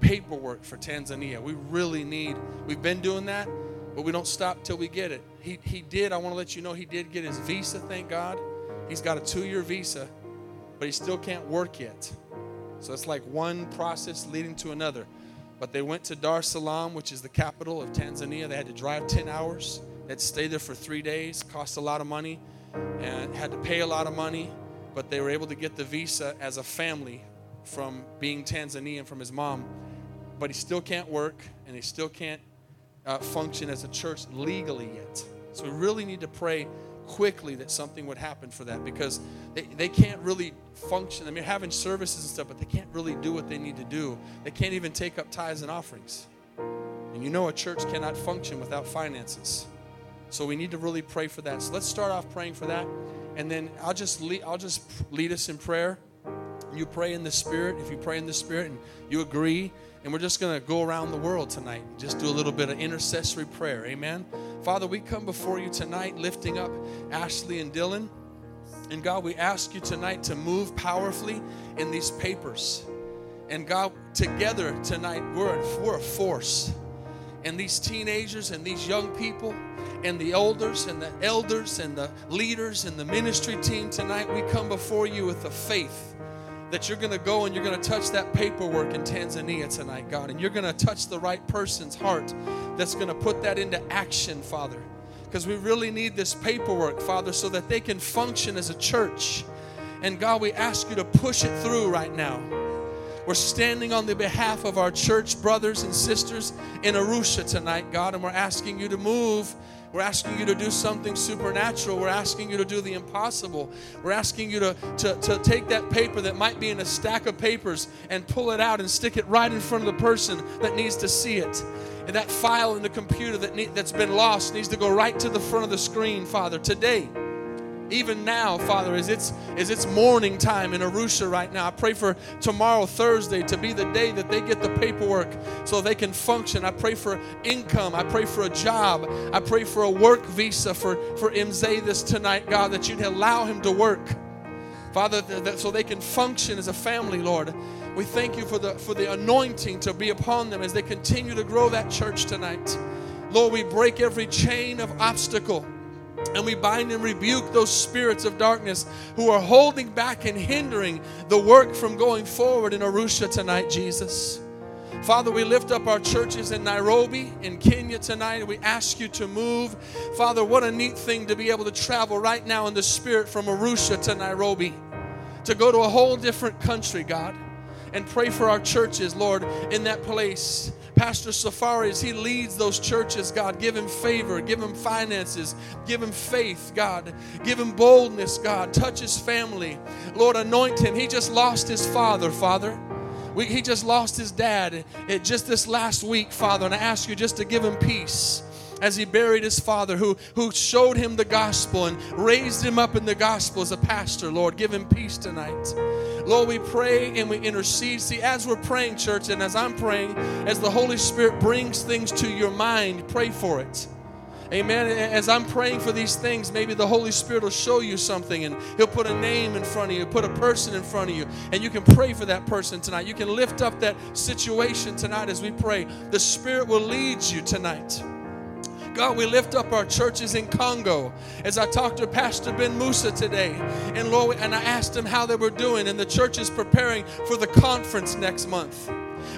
Speaker 1: paperwork for Tanzania. We really need, we've been doing that, but we don't stop till we get it. He, he did, I want to let you know, he did get his visa, thank God. He's got a two year visa, but he still can't work yet. So it's like one process leading to another. But they went to Dar es Salaam, which is the capital of Tanzania. They had to drive 10 hours. They had to stay there for three days, cost a lot of money, and had to pay a lot of money. But they were able to get the visa as a family from being Tanzanian from his mom. But he still can't work, and he still can't uh, function as a church legally yet. So we really need to pray quickly that something would happen for that because they, they can't really function. I mean, having services and stuff, but they can't really do what they need to do. They can't even take up tithes and offerings. And you know, a church cannot function without finances. So we need to really pray for that. So let's start off praying for that, and then I'll just lead, I'll just lead us in prayer. You pray in the Spirit. If you pray in the Spirit and you agree, and we're just going to go around the world tonight, and just do a little bit of intercessory prayer. Amen. Father, we come before you tonight lifting up Ashley and Dylan. And God, we ask you tonight to move powerfully in these papers. And God, together tonight, we're, we're a force. And these teenagers and these young people and the elders and the elders and the leaders and the ministry team tonight, we come before you with a faith that you're going to go and you're going to touch that paperwork in Tanzania tonight, God, and you're going to touch the right person's heart that's going to put that into action, Father. Because we really need this paperwork, Father, so that they can function as a church. And God, we ask you to push it through right now. We're standing on the behalf of our church brothers and sisters in Arusha tonight, God, and we're asking you to move we're asking you to do something supernatural. We're asking you to do the impossible. We're asking you to, to, to take that paper that might be in a stack of papers and pull it out and stick it right in front of the person that needs to see it. And that file in the computer that need, that's been lost needs to go right to the front of the screen, Father, today even now, Father, as it's as it's morning time in Arusha right now, I pray for tomorrow, Thursday, to be the day that they get the paperwork so they can function. I pray for income. I pray for a job. I pray for a work visa for for Mzay this tonight, God, that you'd allow him to work, Father, that, so they can function as a family, Lord. We thank you for the for the anointing to be upon them as they continue to grow that church tonight. Lord, we break every chain of obstacle and we bind and rebuke those spirits of darkness who are holding back and hindering the work from going forward in Arusha tonight, Jesus. Father, we lift up our churches in Nairobi, in Kenya tonight, we ask you to move. Father, what a neat thing to be able to travel right now in the Spirit from Arusha to Nairobi, to go to a whole different country, God, and pray for our churches, Lord, in that place. Pastor Safari, as he leads those churches, God, give him favor, give him finances, give him faith, God, give him boldness, God, touch his family. Lord, anoint him. He just lost his father, Father. We, he just lost his dad it, just this last week, Father, and I ask you just to give him peace as he buried his father who, who showed him the gospel and raised him up in the gospel as a pastor. Lord, give him peace tonight. Lord, we pray and we intercede. See, as we're praying, church, and as I'm praying, as the Holy Spirit brings things to your mind, pray for it. Amen. As I'm praying for these things, maybe the Holy Spirit will show you something and He'll put a name in front of you, put a person in front of you, and you can pray for that person tonight. You can lift up that situation tonight as we pray. The Spirit will lead you tonight. God, we lift up our churches in Congo. As I talked to Pastor Ben Musa today, and Lord, and I asked him how they were doing, and the church is preparing for the conference next month.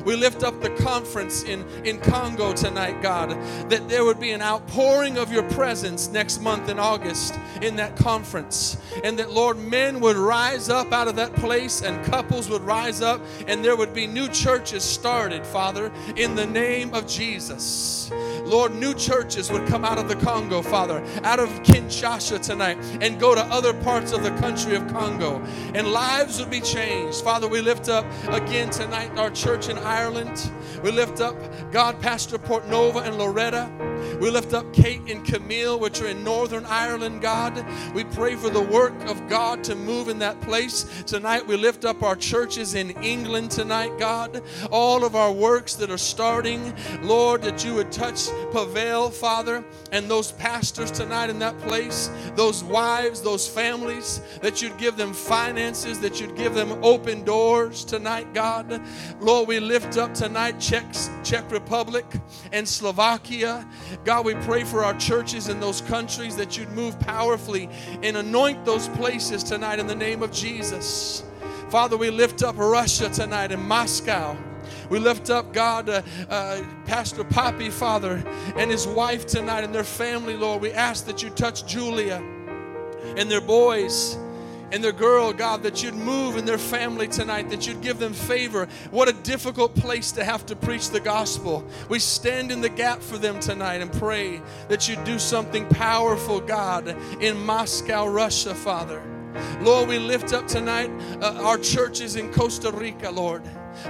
Speaker 1: We lift up the conference in, in Congo tonight, God, that there would be an outpouring of your presence next month in August in that conference. And that, Lord, men would rise up out of that place and couples would rise up and there would be new churches started, Father, in the name of Jesus. Lord, new churches would come out of the Congo, Father, out of Kinshasa tonight and go to other parts of the country of Congo. And lives would be changed. Father, we lift up again tonight our church in Ireland. We lift up God, Pastor Portnova and Loretta. We lift up Kate and Camille, which are in Northern Ireland, God. We pray for the work of God to move in that place. Tonight, we lift up our churches in England tonight, God. All of our works that are starting, Lord, that you would touch Pavel, Father, and those pastors tonight in that place, those wives, those families, that you'd give them finances, that you'd give them open doors tonight, God. Lord, we lift up tonight Czech, Czech Republic and Slovakia. God, we pray for our churches in those countries that you'd move powerfully and anoint those places tonight in the name of Jesus. Father, we lift up Russia tonight in Moscow. We lift up God, uh, uh, Pastor Poppy, Father, and his wife tonight and their family, Lord. We ask that you touch Julia and their boys and their girl, God, that you'd move in their family tonight, that you'd give them favor. What a difficult place to have to preach the gospel. We stand in the gap for them tonight and pray that you'd do something powerful, God, in Moscow, Russia, Father. Lord, we lift up tonight uh, our churches in Costa Rica, Lord.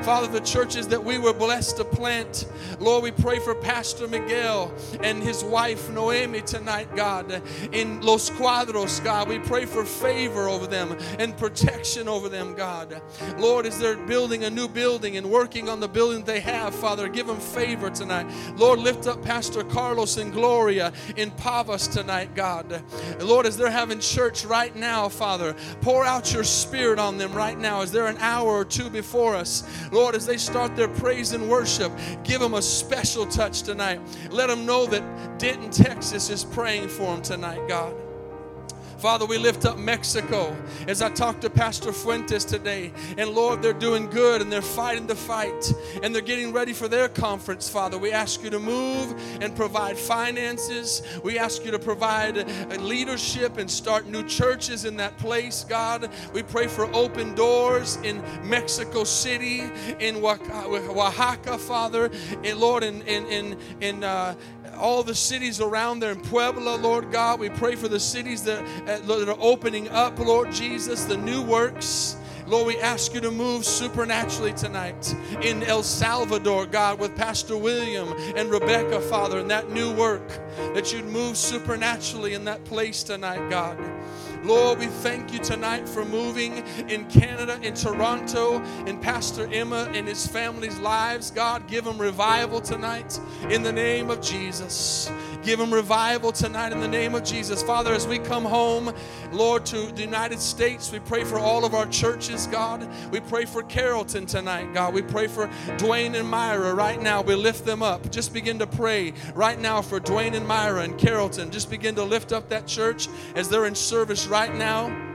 Speaker 1: Father, the churches that we were blessed to plant. Lord, we pray for Pastor Miguel and his wife Noemi tonight, God, in Los Cuadros, God. We pray for favor over them and protection over them, God. Lord, as they're building a new building and working on the building they have, Father, give them favor tonight. Lord, lift up Pastor Carlos and Gloria in Pavas tonight, God. Lord, as they're having church right now, Father, pour out your spirit on them right now as they're an hour or two before us. Lord, as they start their praise and worship, give them a special touch tonight. Let them know that Denton, Texas is praying for them tonight, God. Father, we lift up Mexico as I talked to Pastor Fuentes today. And Lord, they're doing good and they're fighting the fight and they're getting ready for their conference, Father. We ask you to move and provide finances. We ask you to provide leadership and start new churches in that place, God. We pray for open doors in Mexico City, in Oaxaca, Father, and Lord, in, in, in, in uh, all the cities around there in Puebla, Lord God. We pray for the cities that, that are opening up, Lord Jesus, the new works. Lord, we ask you to move supernaturally tonight in El Salvador, God, with Pastor William and Rebecca, Father, and that new work, that you'd move supernaturally in that place tonight, God. Lord, we thank you tonight for moving in Canada, in Toronto, in Pastor Emma and his family's lives. God, give them revival tonight in the name of Jesus. Give them revival tonight in the name of Jesus. Father, as we come home, Lord, to the United States, we pray for all of our churches, God. We pray for Carrollton tonight, God. We pray for Dwayne and Myra right now. We lift them up. Just begin to pray right now for Dwayne and Myra and Carrollton. Just begin to lift up that church as they're in service right now.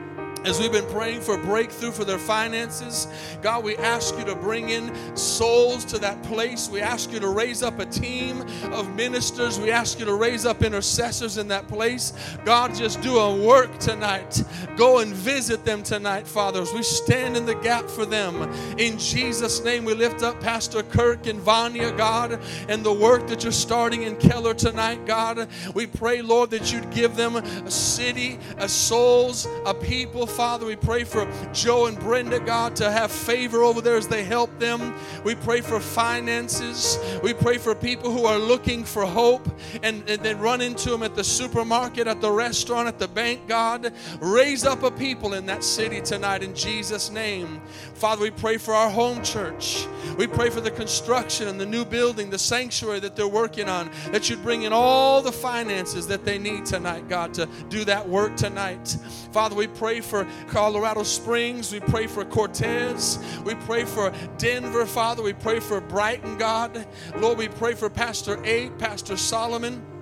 Speaker 1: As we've been praying for breakthrough for their finances, God, we ask you to bring in souls to that place. We ask you to raise up a team of ministers. We ask you to raise up intercessors in that place. God, just do a work tonight. Go and visit them tonight, fathers. we stand in the gap for them. In Jesus' name, we lift up Pastor Kirk and Vanya, God, and the work that you're starting in Keller tonight, God. We pray, Lord, that you'd give them a city, a souls, a people, Father, we pray for Joe and Brenda, God, to have favor over there as they help them. We pray for finances. We pray for people who are looking for hope and, and then run into them at the supermarket, at the restaurant, at the bank, God. Raise up a people in that city tonight in Jesus' name. Father, we pray for our home church. We pray for the construction and the new building, the sanctuary that they're working on, that you'd bring in all the finances that they need tonight, God, to do that work tonight. Father, we pray for Colorado Springs. We pray for Cortez. We pray for Denver, Father. We pray for Brighton, God. Lord, we pray for Pastor A, Pastor Solomon.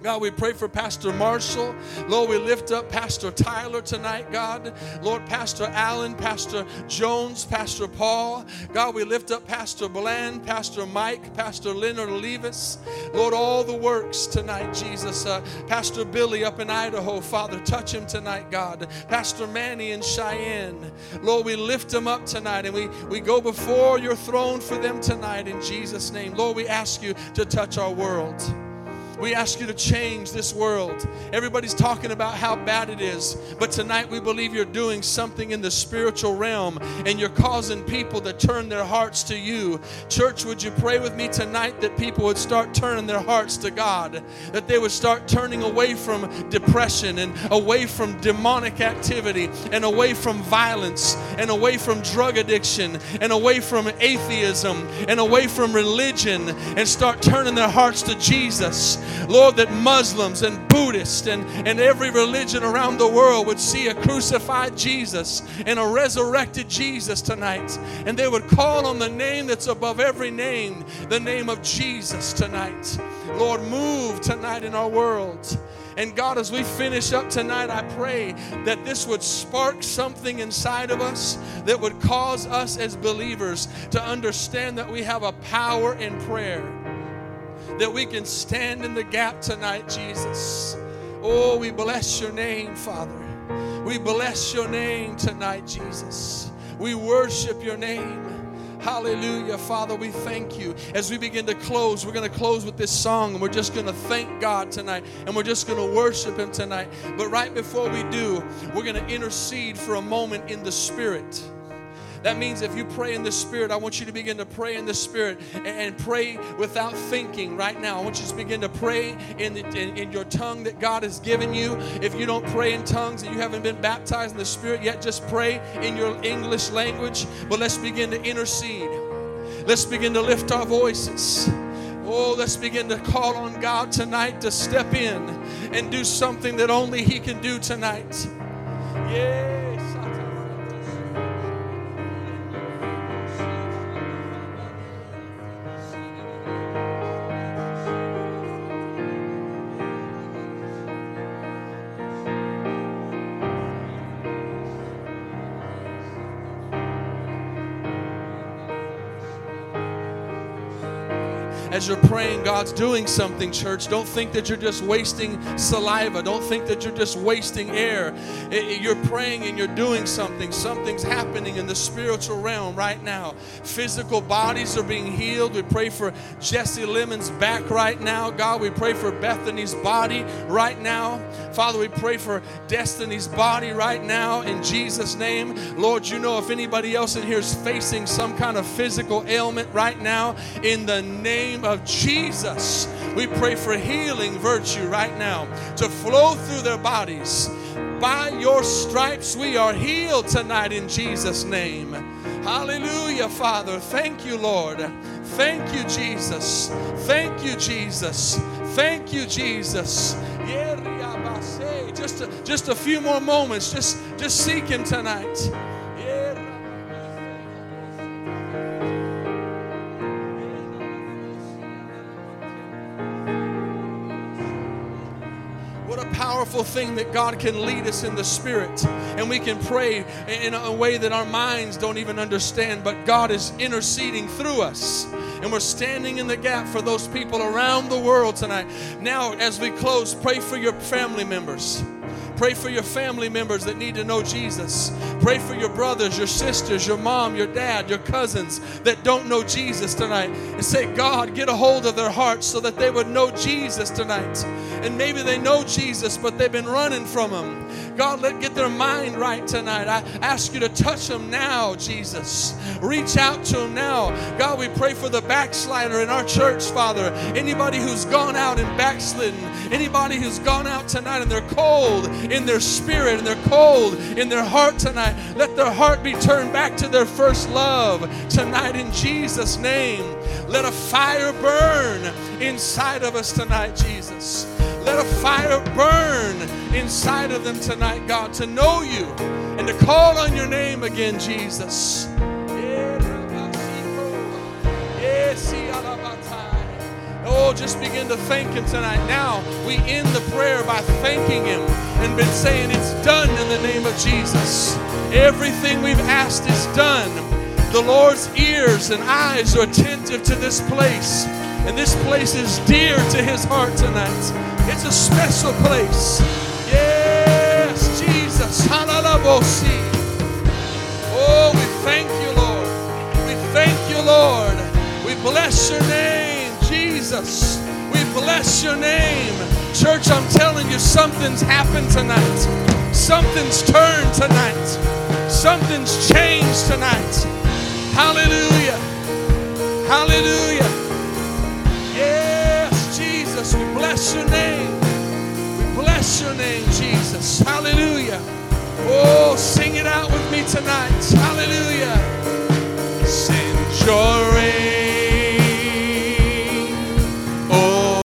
Speaker 1: God, we pray for Pastor Marshall. Lord, we lift up Pastor Tyler tonight, God. Lord, Pastor Allen, Pastor Jones, Pastor Paul. God, we lift up Pastor Bland, Pastor Mike, Pastor Leonard Levis. Lord, all the works tonight, Jesus. Uh, Pastor Billy up in Idaho, Father, touch him tonight, God. Pastor Manny in Cheyenne. Lord, we lift them up tonight and we, we go before your throne for them tonight in Jesus' name. Lord, we ask you to touch our world. We ask you to change this world. Everybody's talking about how bad it is, but tonight we believe you're doing something in the spiritual realm and you're causing people to turn their hearts to you. Church, would you pray with me tonight that people would start turning their hearts to God, that they would start turning away from depression and away from demonic activity and away from violence and away from drug addiction and away from atheism and away from religion and start turning their hearts to Jesus. Lord, that Muslims and Buddhists and, and every religion around the world would see a crucified Jesus and a resurrected Jesus tonight. And they would call on the name that's above every name, the name of Jesus tonight. Lord, move tonight in our world. And God, as we finish up tonight, I pray that this would spark something inside of us that would cause us as believers to understand that we have a power in prayer that we can stand in the gap tonight, Jesus. Oh, we bless your name, Father. We bless your name tonight, Jesus. We worship your name. Hallelujah. Father, we thank you. As we begin to close, we're going to close with this song and we're just going to thank God tonight and we're just going to worship Him tonight. But right before we do, we're going to intercede for a moment in the Spirit. That means if you pray in the Spirit, I want you to begin to pray in the Spirit and, pray without thinking right now. I want you to begin to pray in, the, in, in your tongue that God has given you. If you don't pray in tongues and you haven't been baptized in the Spirit yet, just pray in your English language. But let's begin to intercede. Let's begin to lift our voices. Oh, let's begin to call on God tonight to step in and do something that only He can do tonight. Yeah. As you're praying, God's doing something, church. Don't think that you're just wasting saliva. Don't think that you're just wasting air. You're praying and you're doing something. Something's happening in the spiritual realm right now. Physical bodies are being healed. We pray for Jesse Lemon's back right now. God, we pray for Bethany's body right now. Father, we pray for Destiny's body right now in Jesus' name. Lord, you know if anybody else in here is facing some kind of physical ailment right now, in the name of Jesus. We pray for healing virtue right now to flow through their bodies. By your stripes, we are healed tonight in Jesus' name. Hallelujah, Father. Thank you, Lord. Thank you, Jesus. Thank you, Jesus. Thank you, Jesus. Just a, just a few more moments. Just, just seek Him tonight. Powerful thing that God can lead us in the Spirit. And we can pray in a way that our minds don't even understand, but God is interceding through us. And we're standing in the gap for those people around the world tonight. Now, as we close, pray for your family members. Pray for your family members that need to know Jesus. Pray for your brothers, your sisters, your mom, your dad, your cousins that don't know Jesus tonight. And say, God, get a hold of their hearts so that they would know Jesus tonight. And maybe they know Jesus, but they've been running from Him. God, let get their mind right tonight. I ask you to touch them now, Jesus. Reach out to them now. God, we pray for the backslider in our church, Father. Anybody who's gone out and backslidden, anybody who's gone out tonight and they're cold in their spirit and they're cold in their heart tonight, let their heart be turned back to their first love tonight in Jesus' name. Let a fire burn inside of us tonight, Jesus. Let a fire burn inside of them tonight, God, to know you and to call on your name again, Jesus. Oh, just begin to thank Him tonight. Now, we end the prayer by thanking Him and been saying, It's done in the name of Jesus. Everything we've asked is done. The Lord's ears and eyes are attentive to this place. And this place is dear to His heart tonight. It's a special place. Yes, Jesus. Oh, we thank you, Lord. We thank you, Lord. We bless your name, Jesus. We bless your name. Church, I'm telling you, something's happened tonight. Something's turned tonight. Something's changed tonight. Hallelujah. Hallelujah. Yes, Jesus, we bless your name. We bless your name, Jesus. Hallelujah. Oh, sing it out with me tonight. Hallelujah. Send your rain.